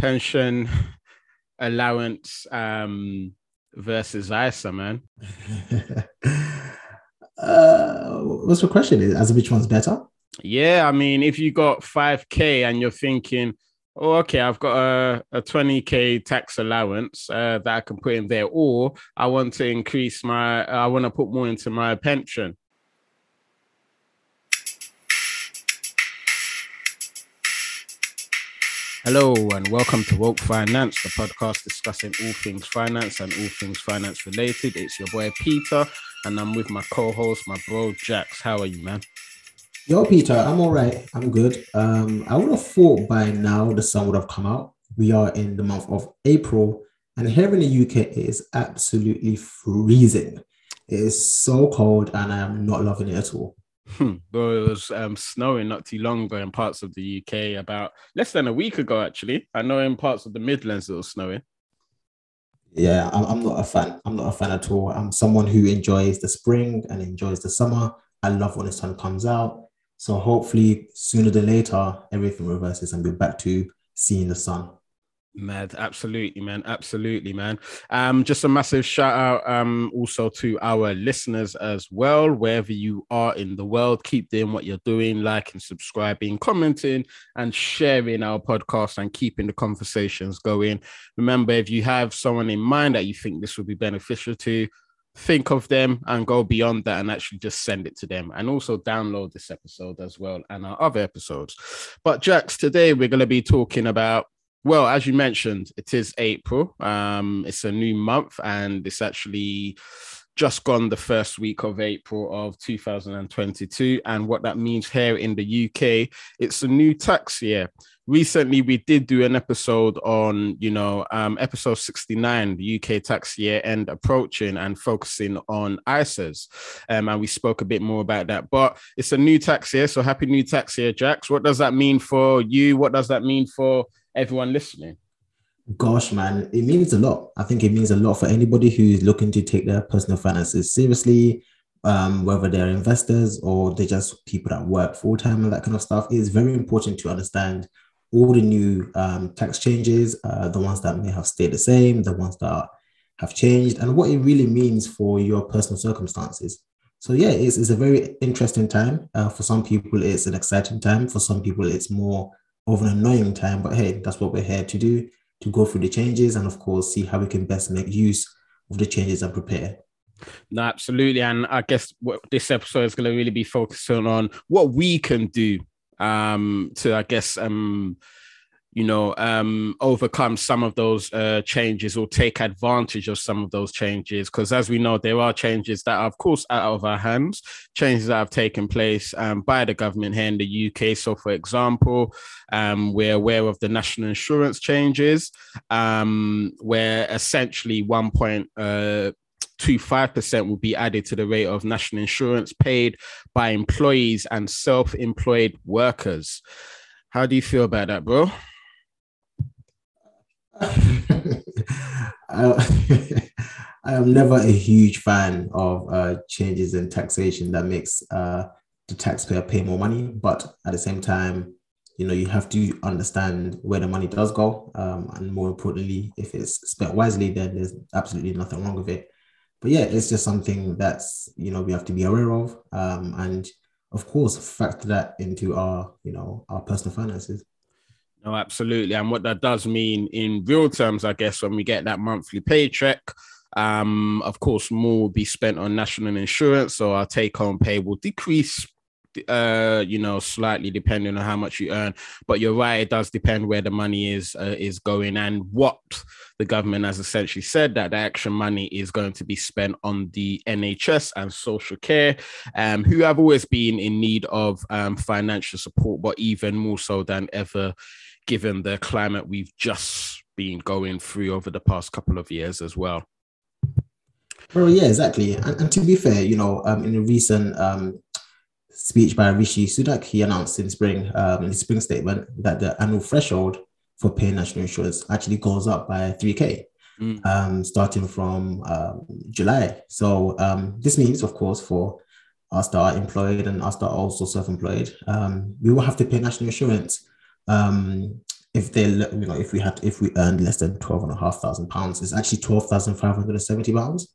pension allowance um, versus ISA, man? uh, what's the question? As which one's better? Yeah, I mean, if you got 5K and you're thinking, oh, okay, I've got a, a 20K tax allowance uh, that I can put in there, or I want to increase my, I want to put more into my pension. Hello and welcome to Woke Finance, the podcast discussing all things finance and all things finance related. It's your boy Peter, and I'm with my co-host, my bro Jax. How are you, man? Yo, Peter, I'm all right. I'm good. Um, I would have thought by now the sun would have come out. We are in the month of April, and here in the UK, it is absolutely freezing. It is so cold, and I am not loving it at all. Hmm. Well, it was um, snowing not too long ago in parts of the UK, about less than a week ago, actually. I know in parts of the Midlands it was snowing. Yeah, I'm, I'm not a fan. I'm not a fan at all. I'm someone who enjoys the spring and enjoys the summer. I love when the sun comes out. So hopefully, sooner than later, everything reverses and we're back to seeing the sun. Mad, absolutely, man, absolutely, man. Um, just a massive shout out, um, also to our listeners as well, wherever you are in the world. Keep doing what you're doing, liking, subscribing, commenting, and sharing our podcast and keeping the conversations going. Remember, if you have someone in mind that you think this would be beneficial to, think of them and go beyond that and actually just send it to them and also download this episode as well and our other episodes. But Jax, today we're going to be talking about well, as you mentioned, it is April. Um, it's a new month, and it's actually just gone the first week of April of 2022. And what that means here in the UK, it's a new tax year. Recently, we did do an episode on, you know, um, episode 69, the UK tax year end approaching and focusing on ISAs. Um, and we spoke a bit more about that. But it's a new tax year. So happy new tax year, Jax. What does that mean for you? What does that mean for everyone listening? Gosh, man, it means a lot. I think it means a lot for anybody who's looking to take their personal finances seriously, um, whether they're investors or they're just people that work full time and that kind of stuff. It's very important to understand all the new um, tax changes, uh, the ones that may have stayed the same, the ones that have changed, and what it really means for your personal circumstances. So yeah, it's, it's a very interesting time. Uh, for some people, it's an exciting time. For some people, it's more of an annoying time. But hey, that's what we're here to do to go through the changes and, of course, see how we can best make use of the changes and prepare. No, absolutely. And I guess what this episode is going to really be focusing on what we can do um, to, I guess, um, you know, um, overcome some of those uh, changes or take advantage of some of those changes. Because as we know, there are changes that are, of course, out of our hands, changes that have taken place um, by the government here in the UK. So, for example, um, we're aware of the national insurance changes, um, where essentially one point. Uh, 25% will be added to the rate of national insurance paid by employees and self employed workers. How do you feel about that, bro? I, am never a huge fan of uh, changes in taxation that makes uh, the taxpayer pay more money. But at the same time, you know, you have to understand where the money does go. Um, and more importantly, if it's spent wisely, then there's absolutely nothing wrong with it. But yeah, it's just something that's, you know, we have to be aware of. Um, and of course, factor that into our, you know, our personal finances. No, absolutely. And what that does mean in real terms, I guess, when we get that monthly paycheck, um, of course, more will be spent on national insurance. So our take home pay will decrease uh you know slightly depending on how much you earn but you're right it does depend where the money is uh, is going and what the government has essentially said that the extra money is going to be spent on the nhs and social care um who have always been in need of um financial support but even more so than ever given the climate we've just been going through over the past couple of years as well. Well, yeah, exactly. And, and to be fair, you know, um, in a recent um, speech by Rishi Sunak, he announced in spring, um, in his spring statement, that the annual threshold for paying national insurance actually goes up by 3K. Mm. Um, starting from um, July. So um, this means, of course, for us that are employed and us that are also self-employed, um, we will have to pay national insurance um, if they, you know, if we had, if we earned less than twelve and a half thousand pounds, it's actually twelve thousand five hundred and seventy pounds.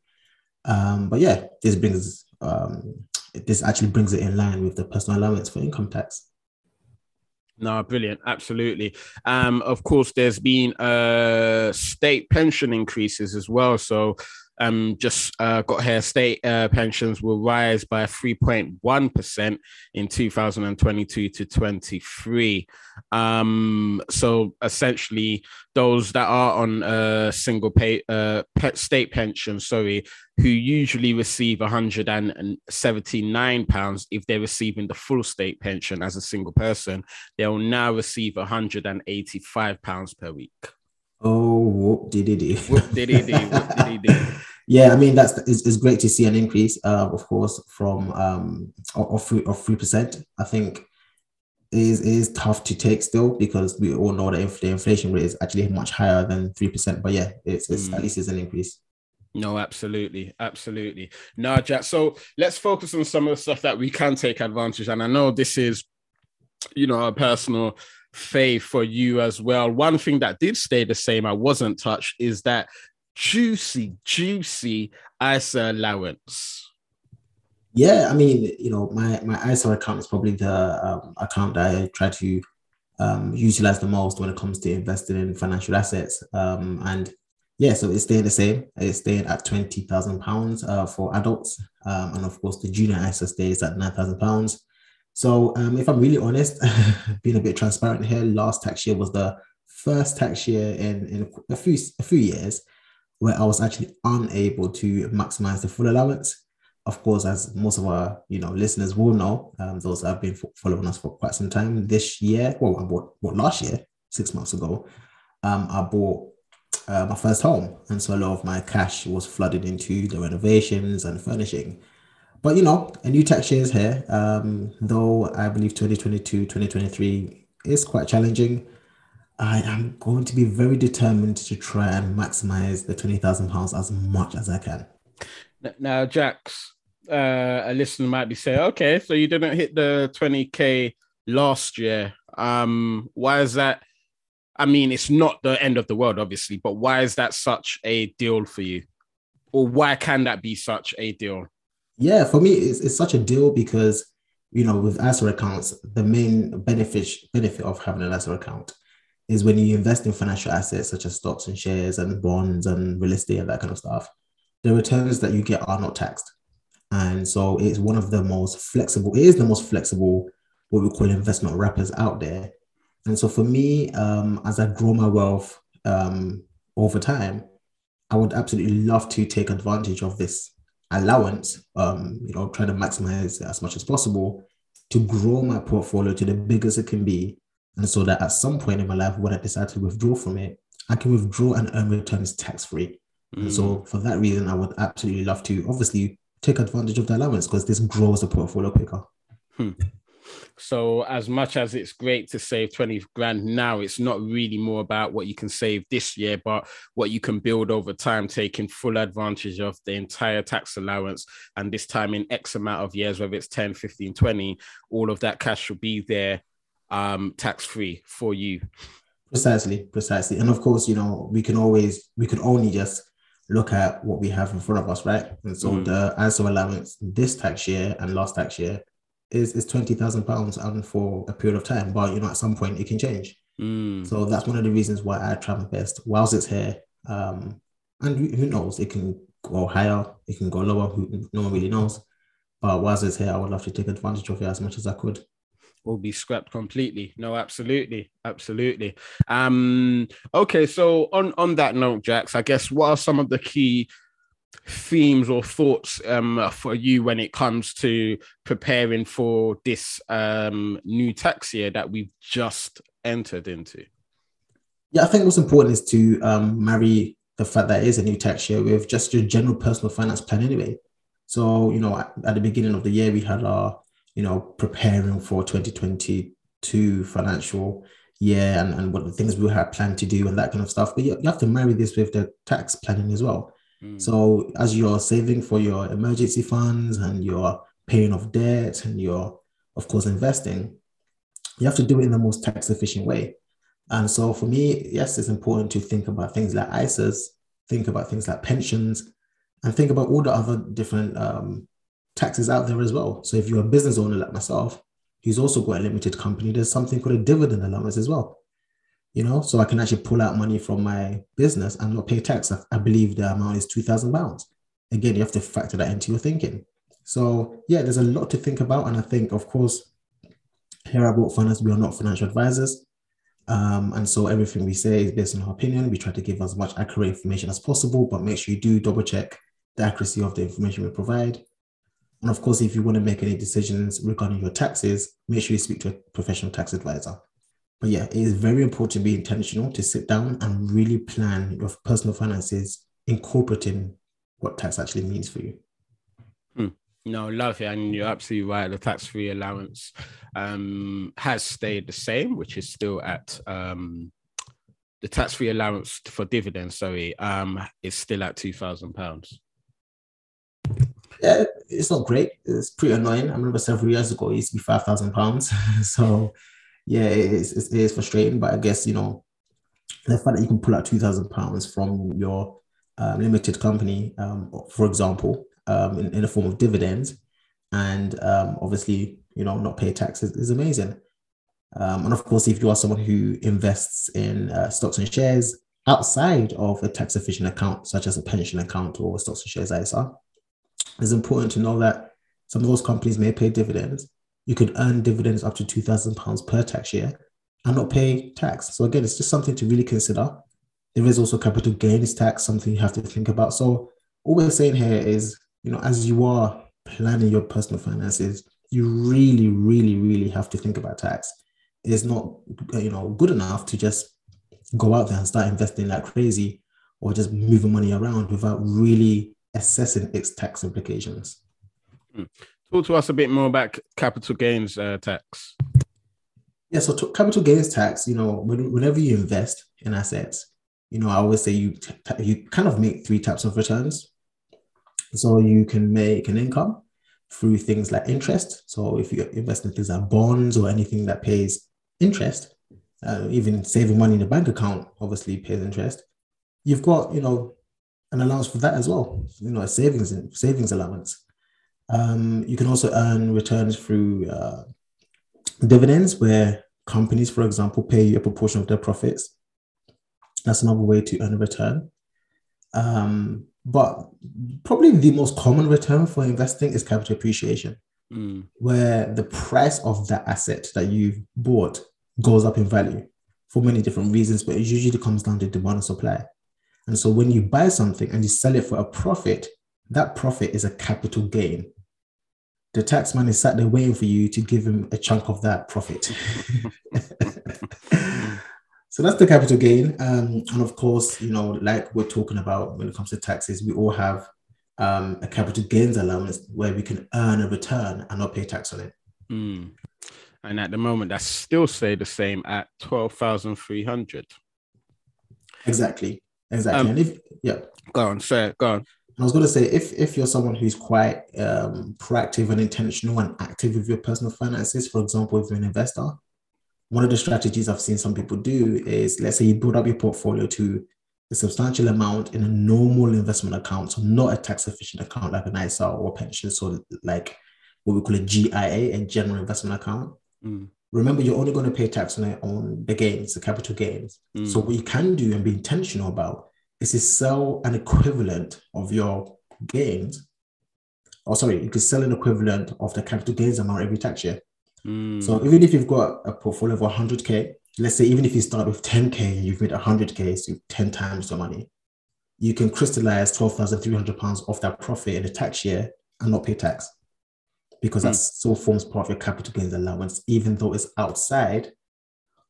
Um, but yeah, this brings um, this actually brings it in line with the personal allowance for income tax. No, brilliant. Absolutely. Um, of course, there's been uh, state pension increases as well. So um, just uh, got here, state uh, pensions will rise by 3.1% in 2022 to 23. Um, so essentially, those that are on a single pay uh, state pension, sorry, who usually receive 179 pounds if they're receiving the full state pension as a single person, they'll now receive 185 pounds per week. Oh, whoop did he do? Whoop did he? Whoop did he do? Yeah, I mean that's it's, it's great to see an increase, uh, of course, from um of three of three percent. I think is is tough to take still because we all know that if the inflation rate is actually much higher than three percent. But yeah, it's, it's mm. at least it's an increase. No, absolutely, absolutely. No, Jack. So let's focus on some of the stuff that we can take advantage. And I know this is, you know, a personal faith for you as well. One thing that did stay the same, I wasn't touched, is that juicy, juicy ISA allowance. Yeah, I mean, you know, my my ISA account is probably the um, account that I try to um, utilize the most when it comes to investing in financial assets. Um, and yeah, so it's staying the same. It's staying at twenty thousand uh, pounds for adults, um, and of course the junior ISA stays at nine thousand pounds. So um, if I'm really honest, being a bit transparent here, last tax year was the first tax year in, in a few a few years where I was actually unable to maximize the full allowance. Of course, as most of our you know listeners will know, um, those that have been following us for quite some time, this year, well, I bought what last year, six months ago, um, I bought uh, my first home, and so a lot of my cash was flooded into the renovations and furnishing. But you know, a new tax year is here. Um, though I believe 2022, 2023 is quite challenging. I am going to be very determined to try and maximize the twenty thousand pounds as much as I can. Now, Jax, uh, a listener might be saying, "Okay, so you didn't hit the twenty k last year. Um, why is that?" I mean, it's not the end of the world, obviously, but why is that such a deal for you, or why can that be such a deal? Yeah, for me, it's, it's such a deal because you know, with ISA accounts, the main benefit benefit of having an ISA account is when you invest in financial assets such as stocks and shares and bonds and real estate and that kind of stuff, the returns that you get are not taxed. And so it's one of the most flexible, it is the most flexible, what we call investment wrappers out there. And so for me, um, as I grow my wealth um, over time, I would absolutely love to take advantage of this allowance, um, you know, try to maximize as much as possible to grow my portfolio to the biggest it can be and so that at some point in my life, when I decide to withdraw from it, I can withdraw and earn returns tax free. Mm. And so for that reason, I would absolutely love to obviously take advantage of the allowance because this grows the portfolio quicker. Hmm. So as much as it's great to save 20 grand now, it's not really more about what you can save this year, but what you can build over time, taking full advantage of the entire tax allowance. And this time in X amount of years, whether it's 10, 15, 20, all of that cash will be there um, tax free for you. Precisely, precisely. And of course, you know, we can always, we can only just look at what we have in front of us, right? And so mm. the ISA allowance this tax year and last tax year is, is £20,000 and for a period of time. But, you know, at some point it can change. Mm. So that's one of the reasons why I try my best whilst it's here. Um, and who knows, it can go higher, it can go lower, who, no one really knows. But whilst it's here, I would love to take advantage of it as much as I could will be scrapped completely. No, absolutely, absolutely. Um, okay, so on on that note, Jax, I guess what are some of the key themes or thoughts um, for you when it comes to preparing for this um, new tax year that we've just entered into? Yeah, I think what's important is to um, marry the fact that it is a new tax year with just your general personal finance plan anyway. So, you know, at, at the beginning of the year, we had our you know, preparing for 2022 financial year and, and what the things we had planned to do and that kind of stuff. But you, you have to marry this with the tax planning as well. Mm. So as you're saving for your emergency funds and you're paying off debt and you're, of course, investing, you have to do it in the most tax efficient way. And so for me, yes, it's important to think about things like ISAs, think about things like pensions, and think about all the other different um, taxes out there as well. So if you're a business owner like myself, who's also got a limited company, there's something called a dividend allowance as well. You know, so I can actually pull out money from my business and not pay tax. I, believe the amount is two thousand pounds. Again, you have to factor that into your thinking. So yeah, there's a lot to think about, and I think, of course, here at Woke Finance, we are not financial advisors. Um, and so everything we say is based on our opinion. We try to give as much accurate information as possible, but make sure you do double check the accuracy of the information we provide. And of course, if you want to make any decisions regarding your taxes, make sure you speak to a professional tax advisor. But yeah, it is very important to be intentional to sit down and really plan your personal finances, incorporating what tax actually means for you. Hmm. No, love it. And you're absolutely right. The tax free allowance um, has stayed the same, which is still at um, the tax free allowance for dividends, sorry, um, is still at £2,000. Yeah, it's not great. It's pretty annoying. I remember several years ago, it used to be £5,000. so, yeah, it is, it is frustrating. But I guess, you know, the fact that you can pull out £2,000 from your um, limited company, um, for example, um, in, in the form of dividends, and um, obviously, you know, not pay taxes is amazing. Um, and of course, if you are someone who invests in uh, stocks and shares outside of a tax efficient account, such as a pension account or stocks and shares ISA, it's important to know that some of those companies may pay dividends. You could earn dividends up to £2,000 per tax year and not pay tax. So, again, it's just something to really consider. There is also capital gains tax, something you have to think about. So, all we're saying here is, you know, as you are planning your personal finances, you really, really, really have to think about tax. It's not, you know, good enough to just go out there and start investing like crazy or just moving money around without really assessing its tax implications. Hmm. Talk to us a bit more about capital gains uh, tax. Yeah, so capital gains tax, you know, when, whenever you invest in assets, you know, I always say you you kind of make three types of returns. So you can make an income through things like interest. So if you invest in things like bonds or anything that pays interest, uh, even saving money in a bank account obviously pays interest. You've got, you know, an allowance for that as well. You know, a savings savings allowance. Um, you can also earn returns through uh, dividends, where companies, for example, pay you a proportion of their profits. That's another way to earn a return. Um, but probably the most common return for investing is capital appreciation, mm. where the price of that asset that you've bought goes up in value for many different reasons, but it usually comes down to demand and supply. And so when you buy something and you sell it for a profit, that profit is a capital gain. The taxman is sat there waiting for you to give him a chunk of that profit. So that's the capital gain. Um, and of course, you know, like we're talking about when it comes to taxes, we all have um, a capital gains allowance where we can earn a return and not pay tax on it. Mm. And at the moment, that's still say the same at twelve thousand three hundred. Exactly. Exactly. Um, and if yeah, go on, it, go on. I was going to say, if if you're someone who's quite um, proactive and intentional and active with your personal finances, for example, if you're an investor, one of the strategies I've seen some people do is let's say you build up your portfolio to a substantial amount in a normal investment account, so not a tax efficient account like an ISA or pension, so like what we call a GIA, a general investment account. Mm. Remember, you're only going to pay tax on it on the gains, the capital gains. Mm. So what you can do and be intentional about is to sell an equivalent of your gains. Oh, sorry, you could sell an equivalent of the capital gains amount every tax year. Mm. So even if you've got a portfolio of 100K, let's say even if you start with 10K and you've made 100K, so 10 times your money, you can crystallize 12,300 pounds off that profit in a tax year and not pay tax because mm. that still forms part of your capital gains allowance, even though it's outside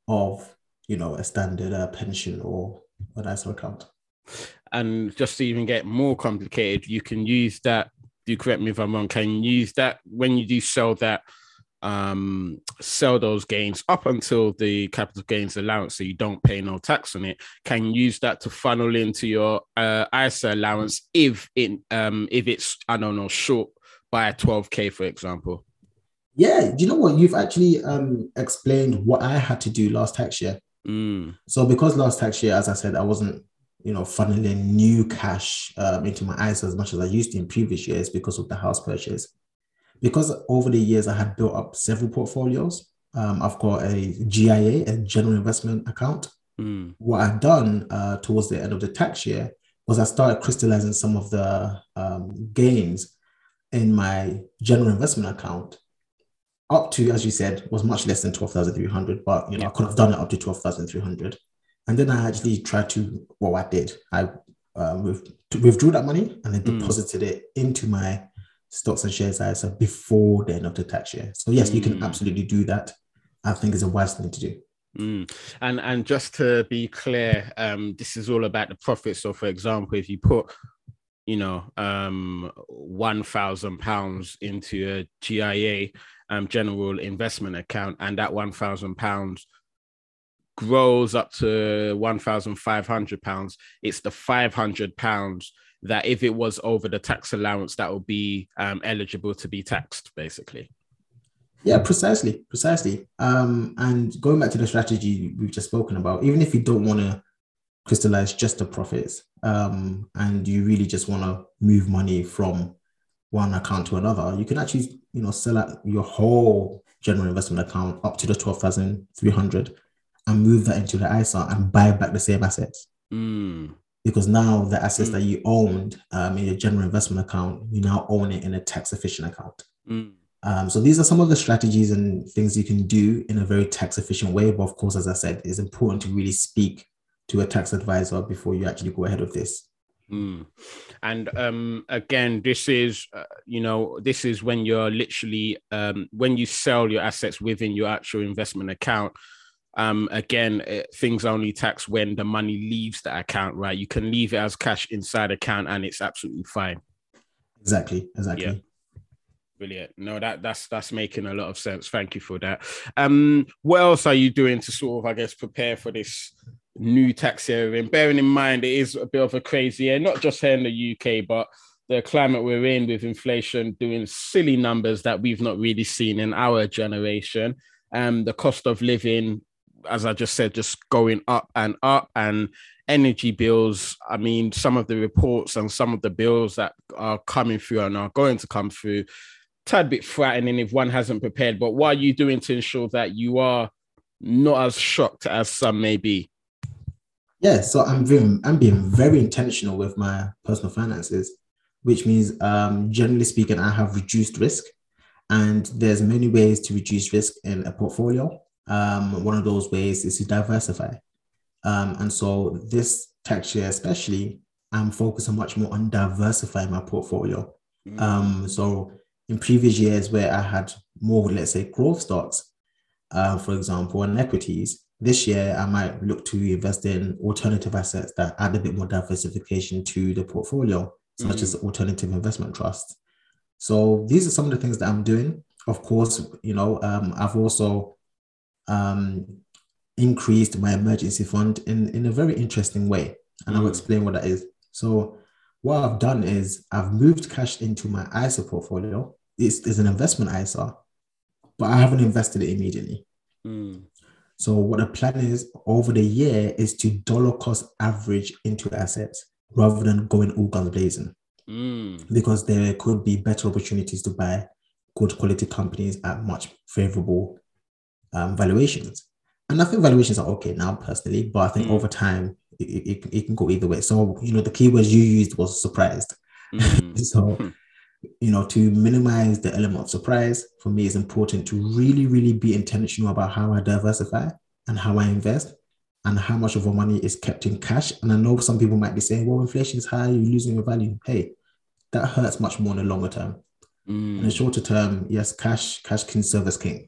of, you know, a standard uh, pension or an ISA account. And just to even get more complicated, you can use that. Do correct me if I'm wrong. Can you use that when you do sell that um, sell those gains up until the capital gains allowance, so you don't pay no tax on it. Can use that to funnel into your uh, ISA allowance if it um, if it's I don't know short by a 12k, for example. Yeah, do you know what? You've actually um, explained what I had to do last tax year. Mm. So because last tax year, as I said, I wasn't, you know, funneling new cash um, into my eyes as much as I used to in previous years because of the house purchase. Because over the years I had built up several portfolios. Um, I've got a GIA, a general investment account. Mm. What I've done uh, towards the end of the tax year was I started crystallizing some of the um, gains in my general investment account up to, as you said, was much less than 12,300, but you know, I could have done it up to 12,300. And then I actually tried to, well, I did. I uh, with, withdrew that money and then Mm. deposited it into my stocks and shares ISA before the end of the tax year. So yes, you can Mm. absolutely do that. I think it's a wise thing to do. Mm. And and just to be clear, um, this is all about the profit. So, for example, if you put, you know, um, one thousand pounds into a GIA, um, general investment account, and that one thousand pounds grows up to one thousand five hundred pounds, it's the five hundred pounds that, if it was over the tax allowance, that will be um, eligible to be taxed, basically. Yeah, precisely, precisely. Um, and going back to the strategy we've just spoken about, even if you don't want to crystallize just the profits, um, and you really just want to move money from one account to another, you can actually, you know, sell out your whole general investment account up to the twelve thousand three hundred, and move that into the ISA and buy back the same assets. Mm. Because now the assets Mm. that you owned um, in your general investment account, you now own it in a tax efficient account. Mm. Um, so these are some of the strategies and things you can do in a very tax efficient way. But of course, as I said, it's important to really speak to a tax advisor before you actually go ahead with this. Mm. And um, again, this is, uh, you know, this is when you're literally, um, when you sell your assets within your actual investment account. Um, again, it, things only tax when the money leaves the account, right? You can leave it as cash inside account and it's absolutely fine. Exactly. Exactly. Yeah. Brilliant. No, that that's that's making a lot of sense. Thank you for that. Um, what else are you doing to sort of, I guess, prepare for this new tax year? And bearing in mind it is a bit of a crazy year, not just here in the UK, but the climate we're in with inflation doing silly numbers that we've not really seen in our generation. Um, the cost of living, as I just said, just going up and up, and energy bills. I mean, some of the reports and some of the bills that are coming through and are going to come through tad bit frightening if one hasn't prepared. But what are you doing to ensure that you are not as shocked as some may be? Yeah. So I'm being I'm being very intentional with my personal finances, which means um, generally speaking, I have reduced risk, and there's many ways to reduce risk in a portfolio. Um, one of those ways is to diversify. Um, and so this tax year, especially, I'm focusing much more on diversifying my portfolio. Mm. Um, so in previous years where I had more, let's say, growth stocks, uh, for example, and equities, this year I might look to invest in alternative assets that add a bit more diversification to the portfolio, such as alternative investment trusts. So these are some of the things that I'm doing. Of course, you know, um, I've also um, increased my emergency fund in, in a very interesting way. And I'll Mm. explain what that is. So what I've done is I've moved cash into my ISA portfolio. It's, it's an investment ISA, but I haven't invested it immediately. Mm. So what the plan is over the year is to dollar cost average into assets rather than going all guns blazing Mm. because there could be better opportunities to buy good quality companies at much favorable um, valuations. And I think valuations are okay now personally, but I think Mm. over time it, it, it can go either way. So, you know, the keywords you used was surprised. Mm. So, Hmm. You know, to minimize the element of surprise, for me, it's important to really, really be intentional about how I diversify and how I invest and how much of our money is kept in cash. And I know some people might be saying, well, inflation is high, you're losing your value. Hey, that hurts much more in the longer term. In the Mm. shorter term, yes, cash, cash can serve as king.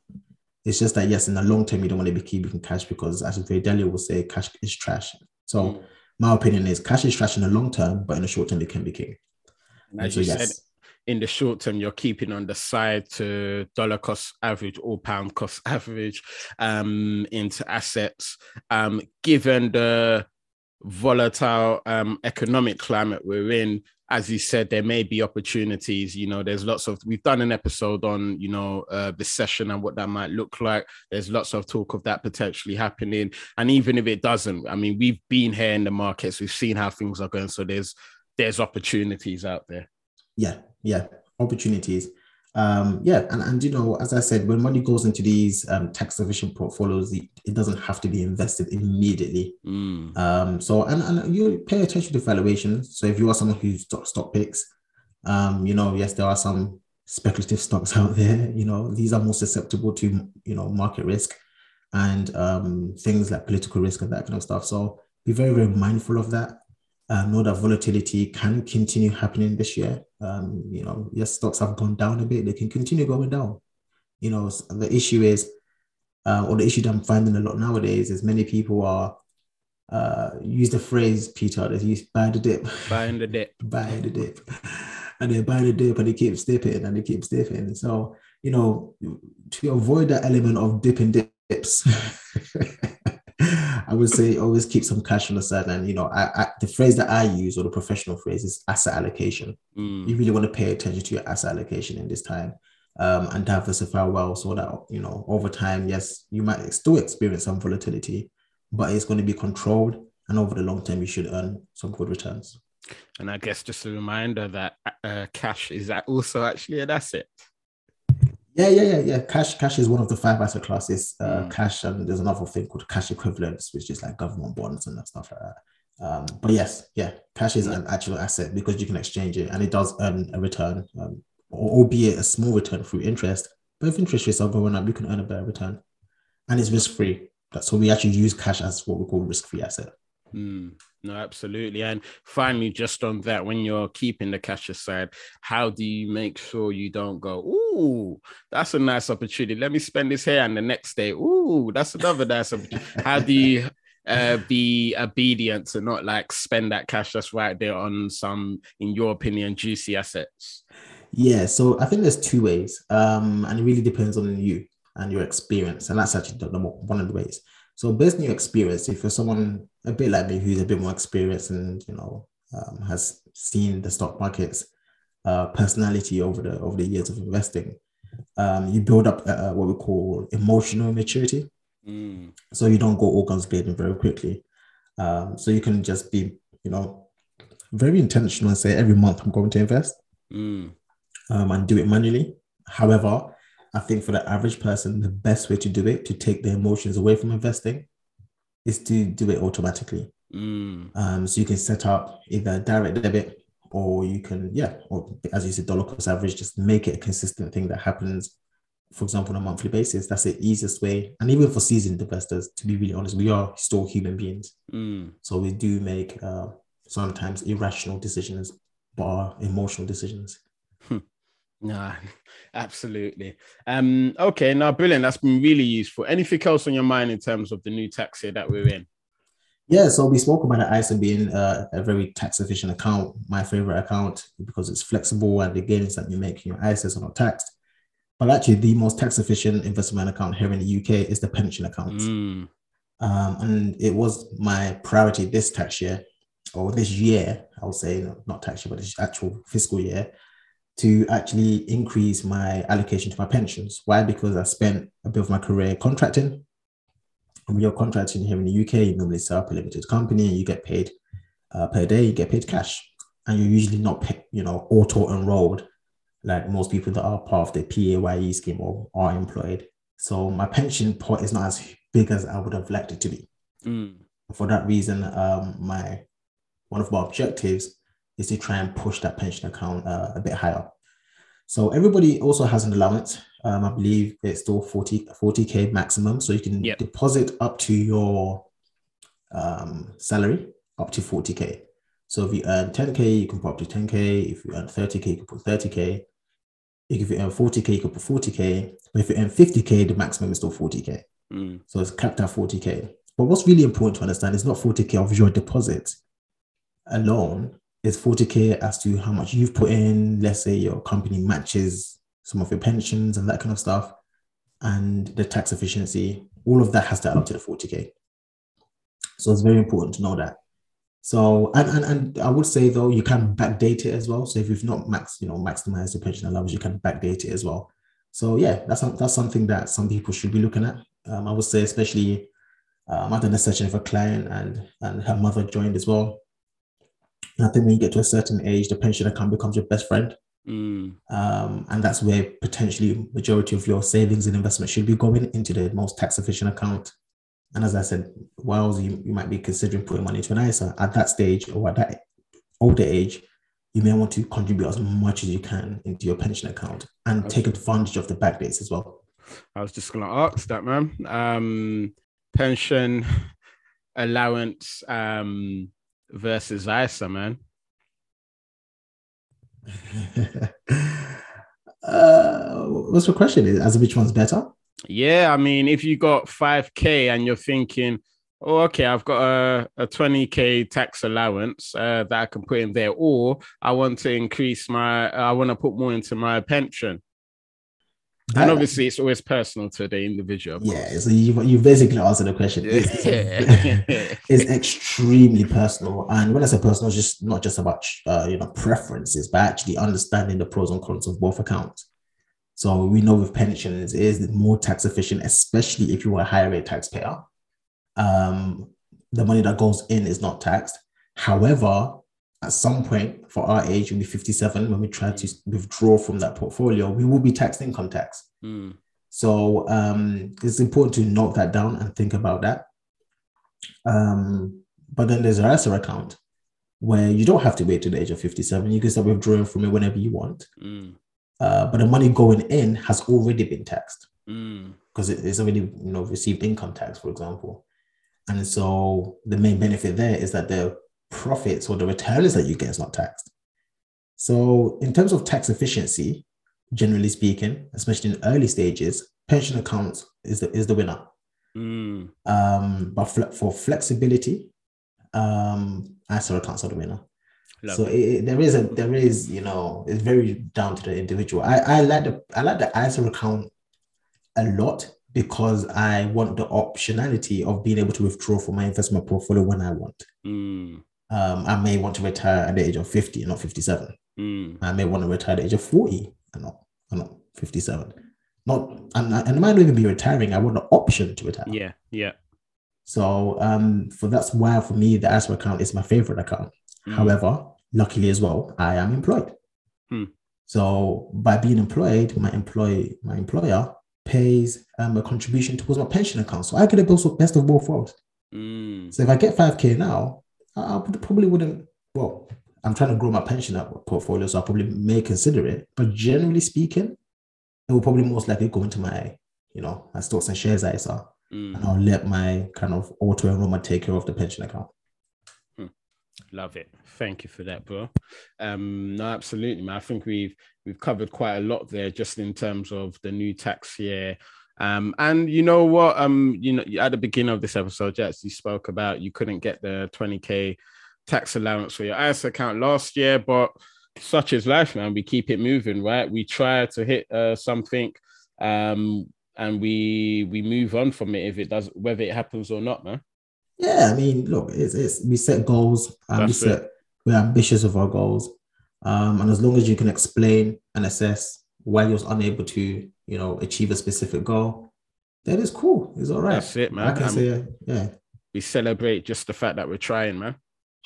It's just that yes, in the long term, you don't want to be keeping cash because as Ray Dalio will say, cash is trash. So Mm. my opinion is cash is trash in the long term, but in the short term, it can be king. And And As so you yes. said, in the short term, you're keeping on the side to dollar cost average or pound cost average um, into assets. Um, given the volatile um, economic climate we're in, as you said, there may be opportunities. You know, there's lots of we've done an episode on you know uh, the session and what that might look like. There's lots of talk of that potentially happening, and even if it doesn't, I mean, we've been here in the markets, we've seen how things are going, so there's there's opportunities out there. Yeah, yeah, opportunities. Um, yeah, and, and you know, as I said, when money goes into these um, tax efficient portfolios, it, it, doesn't have to be invested immediately. Mm. Um, so and, and you pay attention to valuations. So if you are someone who's stock, stock picks, um, you know, yes, there are some speculative stocks out there. You know, these are more susceptible to you know market risk and um, things like political risk and that kind of stuff. So be very very mindful of that. Uh, know that volatility can continue happening this year. Um, you know, yes, stocks have gone down a bit. They can continue going down. You know, the issue is, uh, or the issue that I'm finding a lot nowadays is many people are uh, use the phrase Peter they use buy the dip, buying the dip, buy the dip, and they buy the dip and they keep dipping and they keep dipping. So you know, to avoid that element of dipping dips. I would say always keep some cash on the side. And you know, I, I, the phrase that I use or the professional phrase is asset allocation. Mm. You really want to pay attention to your asset allocation in this time. Um, and diversify well so that you know over time, yes, you might still experience some volatility, but it's going to be controlled, and over the long term, you should earn some good returns. And I guess just a reminder that uh, cash is also actually an asset. Yeah, yeah, yeah, yeah. Cash, cash is one of the five asset classes. Uh, mm. Cash, and there's another thing called cash equivalents, which is like government bonds and stuff like that. Um, but yes, yeah, cash is an actual asset because you can exchange it and it does earn a return, um, albeit a small return through interest. But if interest rates are going up, you can earn a better return, and it's risk free. That's So we actually use cash as what we call risk free asset. Mm. No, absolutely. And finally, just on that, when you're keeping the cash aside, how do you make sure you don't go, ooh, that's a nice opportunity. Let me spend this here. And the next day, ooh, that's another nice opportunity. How do you uh, be obedient to not like spend that cash that's right there on some, in your opinion, juicy assets? Yeah. So I think there's two ways. Um, and it really depends on you and your experience. And that's actually the, the, one of the ways. So based on your experience, if you're someone a bit like me who's a bit more experienced and you know um, has seen the stock market's uh, personality over the over the years of investing, um, you build up uh, what we call emotional maturity. Mm. So you don't go all guns blazing very quickly. Um, so you can just be, you know, very intentional and say every month I'm going to invest mm. um, and do it manually. However, I think for the average person, the best way to do it to take the emotions away from investing is to do it automatically. Mm. Um, so you can set up either direct debit or you can, yeah, or as you said, dollar cost average, just make it a consistent thing that happens, for example, on a monthly basis. That's the easiest way. And even for seasoned investors, to be really honest, we are still human beings. Mm. So we do make uh, sometimes irrational decisions, but emotional decisions. No, absolutely. Um, okay, now brilliant. That's been really useful. Anything else on your mind in terms of the new tax year that we're in? Yeah, so we spoke about the ISA being uh, a very tax efficient account, my favorite account because it's flexible and the gains that you make in your ISAs are not taxed. But actually, the most tax efficient investment account here in the UK is the pension account. Mm. Um, and it was my priority this tax year or this year, I would say, not tax year, but this actual fiscal year, to actually increase my allocation to my pensions. Why? Because I spent a bit of my career contracting. And when you're contracting here in the UK, you normally set up a limited company and you get paid uh, per day, you get paid cash. And you're usually not, pay, you know, auto enrolled like most people that are part of the PAYE scheme or are employed. So my pension pot is not as big as I would have liked it to be. Mm. For that reason, um, my one of my objectives is to try and push that pension account uh, a bit higher. So everybody also has an allowance. Um, I believe it's still 40, 40K maximum. So you can yep. deposit up to your um, salary up to 40K. So if you earn 10K, you can put up to 10K. If you earn 30K, you can put 30K. If you earn 40K, you can put 40K. But if you earn 50K, the maximum is still 40K. Mm. So it's capped at 40K. But what's really important to understand is not 40K of your deposit alone is 40k as to how much you've put in. Let's say your company matches some of your pensions and that kind of stuff, and the tax efficiency. All of that has to add up to the 40k. So it's very important to know that So and, and and I would say though you can backdate it as well. So if you've not max, you know, maximized the pension allowance, you can backdate it as well. So yeah, that's that's something that some people should be looking at. Um, I would say especially um, I done a session for a client and and her mother joined as well. I think when you get to a certain age, the pension account becomes your best friend. Mm. Um, and that's where potentially majority of your savings and investment should be going into the most tax efficient account. And as I said, whilst you, you might be considering putting money into an ISA at that stage or at that older age, you may want to contribute as much as you can into your pension account and take advantage of the back dates as well. I was just going to ask that, man. Um, pension allowance um, versus ISA, man. uh, what's your question? As which one's better? Yeah, I mean, if you got 5K and you're thinking, oh, okay, I've got a, a 20K tax allowance uh, that I can put in there, or I want to increase my, I want to put more into my pension. That, and obviously, it's always personal to the individual. Yeah, so you you basically answered the question. It's, it's, extremely personal, and when I say personal, it's just not just about uh, you know preferences, but actually understanding the pros and cons of both accounts. So we know with pensions it is more tax efficient, especially if you are a higher rate taxpayer. Um, the money that goes in is not taxed. However, at some point for our age, we'll be 57 when we try to withdraw from that portfolio, we will be taxed income tax. Mm. So um, it's important to note that down and think about that. Um, but then there's a ISA account where you don't have to wait to the age of 57. You can start withdrawing from it whenever you want. Mm. Uh, but the money going in has already been taxed because mm. it, it's already you know received income tax, for example. And so the main benefit there is that the profits or the returns that you get is not taxed. So in terms of tax efficiency, generally speaking, especially in early stages, pension accounts is the is the winner. Mm. Um, but for flexibility, um, ISA accounts are the winner. Love so it, there is a there is you know it's very down to the individual. I I like the I like the ISA account a lot because I want the optionality of being able to withdraw from my investment portfolio when I want. Mm. Um, I may want to retire at the age of 50 and not 57. Mm. I may want to retire at the age of 40 and not, and not 57. Not and, and I might not even be retiring. I want the option to retire. Yeah, yeah. So um, for that's why for me the ISA account is my favorite account. Mm. However, luckily as well, I am employed. Hmm. So by being employed, my employ my employer pays um, a contribution towards my pension account. So I get the best of both worlds. Mm. So if I get 5k now, I probably wouldn't. Well, I'm trying to grow my pension portfolio, so I probably may consider it. But generally speaking, it will probably most likely go into my, you know, my stocks and shares ISA, mm. and I'll let my kind of auto enrollment take care of the pension account. Love it. Thank you for that, bro. Um, no, absolutely, man. I think we've we've covered quite a lot there, just in terms of the new tax year. Um, and you know what? Um, you know, at the beginning of this episode, you spoke about you couldn't get the 20k tax allowance for your ISA account last year, but such is life, man. We keep it moving, right? We try to hit uh, something, um, and we we move on from it if it does, whether it happens or not, man. Yeah, I mean, look, it's, it's we set goals and we set it. we're ambitious of our goals. Um, and as long as you can explain and assess why you're unable to, you know, achieve a specific goal, that is cool. It's all right. That's it, man. I can say, yeah. We celebrate just the fact that we're trying, man.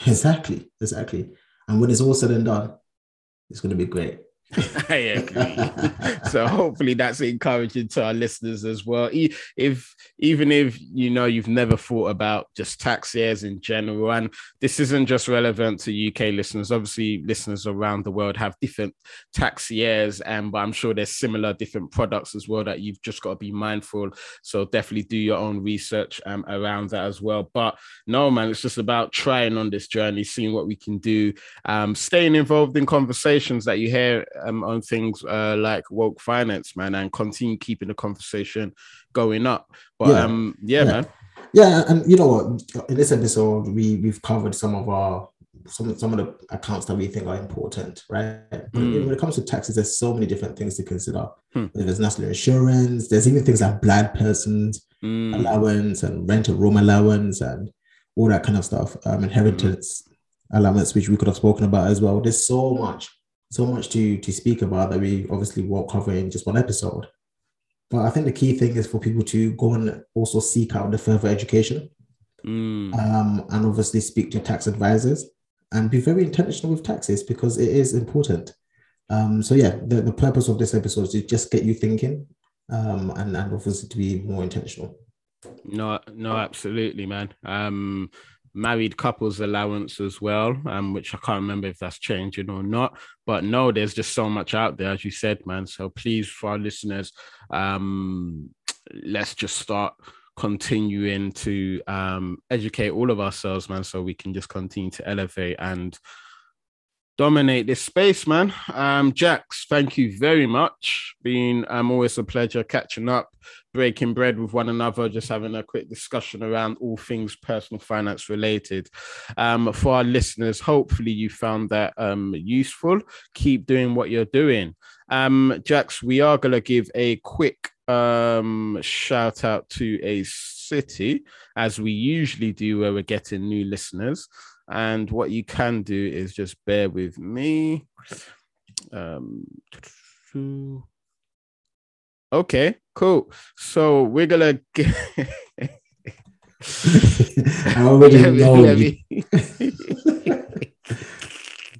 Exactly, exactly. And when it's all said and done, it's going to be great. I agree. so hopefully that's encouraging to our listeners as well. If even if you know you've never thought about just tax years in general, and this isn't just relevant to UK listeners. Obviously, listeners around the world have different tax years, and but I'm sure there's similar different products as well that you've just got to be mindful. So definitely do your own research um, around that as well. But no, man, it's just about trying on this journey, seeing what we can do, um, staying involved in conversations that you hear um, on things uh, like woke finance, man, and continue keeping the conversation going up. But yeah, um, yeah, yeah, man. Yeah, and you know what? In this episode, we we've covered some of our some some of the accounts that we think are important, right? Mm. When it comes to taxes, there's so many different things to consider. Hmm. There's national insurance. There's even things like blind persons mm. allowance and rental room allowance and all that kind of stuff. Um, inheritance allowance, which we could have spoken about as well. There's so much, so much to to speak about that we obviously won't cover in just one episode. But I think the key thing is for people to go and also seek out the further education, Mm. um, and obviously speak to tax advisors and be very intentional with taxes because it is important. Um, so yeah, the, the purpose of this episode is to just get you thinking, um, and and obviously to be more intentional. No, no, absolutely, man. Um, married couples allowance as well, um, which I can't remember if that's changing or not. But no, there's just so much out there, as you said, man. So please, for our listeners, um, let's just start continuing to um educate all of ourselves, man, so we can just continue to elevate and dominate this space, man. Um, Jax, thank you very much. Been um always a pleasure catching up, breaking bread with one another, just having a quick discussion around all things personal finance related. Um, for our listeners, hopefully you found that um useful. Keep doing what you're doing. Um, Jax, we are gonna give a quick um shout out to a city as we usually do where we're getting new listeners. And what you can do is just bear with me. Um, okay, cool. So we're gonna get. I already know. you-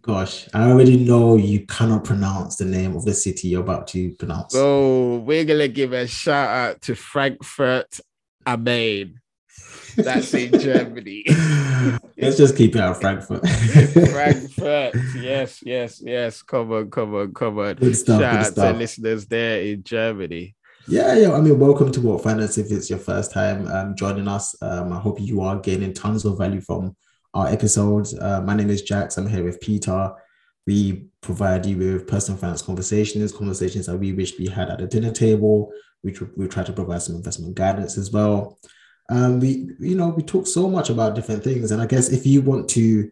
Gosh, I already know you cannot pronounce the name of the city you're about to pronounce. So we're gonna give a shout out to Frankfurt am Main. That's in Germany. Let's just keep it at Frankfurt. Frankfurt. Yes, yes, yes. Come on, come on, come on. Good stuff, Shout good out to stuff. listeners there in Germany. Yeah, yeah. I mean, welcome to What Finance. If it's your first time um, joining us, um, I hope you are gaining tons of value from our episodes. Uh, my name is Jax. I'm here with Peter. We provide you with personal finance conversations, conversations that we wish we had at the dinner table. We, tr- we try to provide some investment guidance as well. Um, we, you know, we talk so much about different things, and I guess if you want to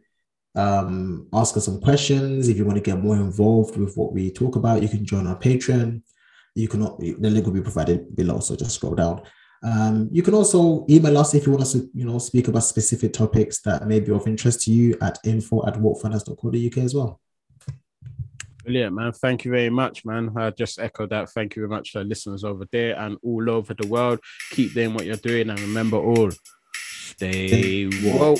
um, ask us some questions, if you want to get more involved with what we talk about, you can join our Patreon. You can the link will be provided below so just scroll down. Um, you can also email us if you want us to you know speak about specific topics that may be of interest to you at info at walkfinance.co.uk as well Brilliant, man. Thank you very much, man. I just echo that. Thank you very much to listeners over there and all over the world. Keep doing what you're doing and remember all, stay woke.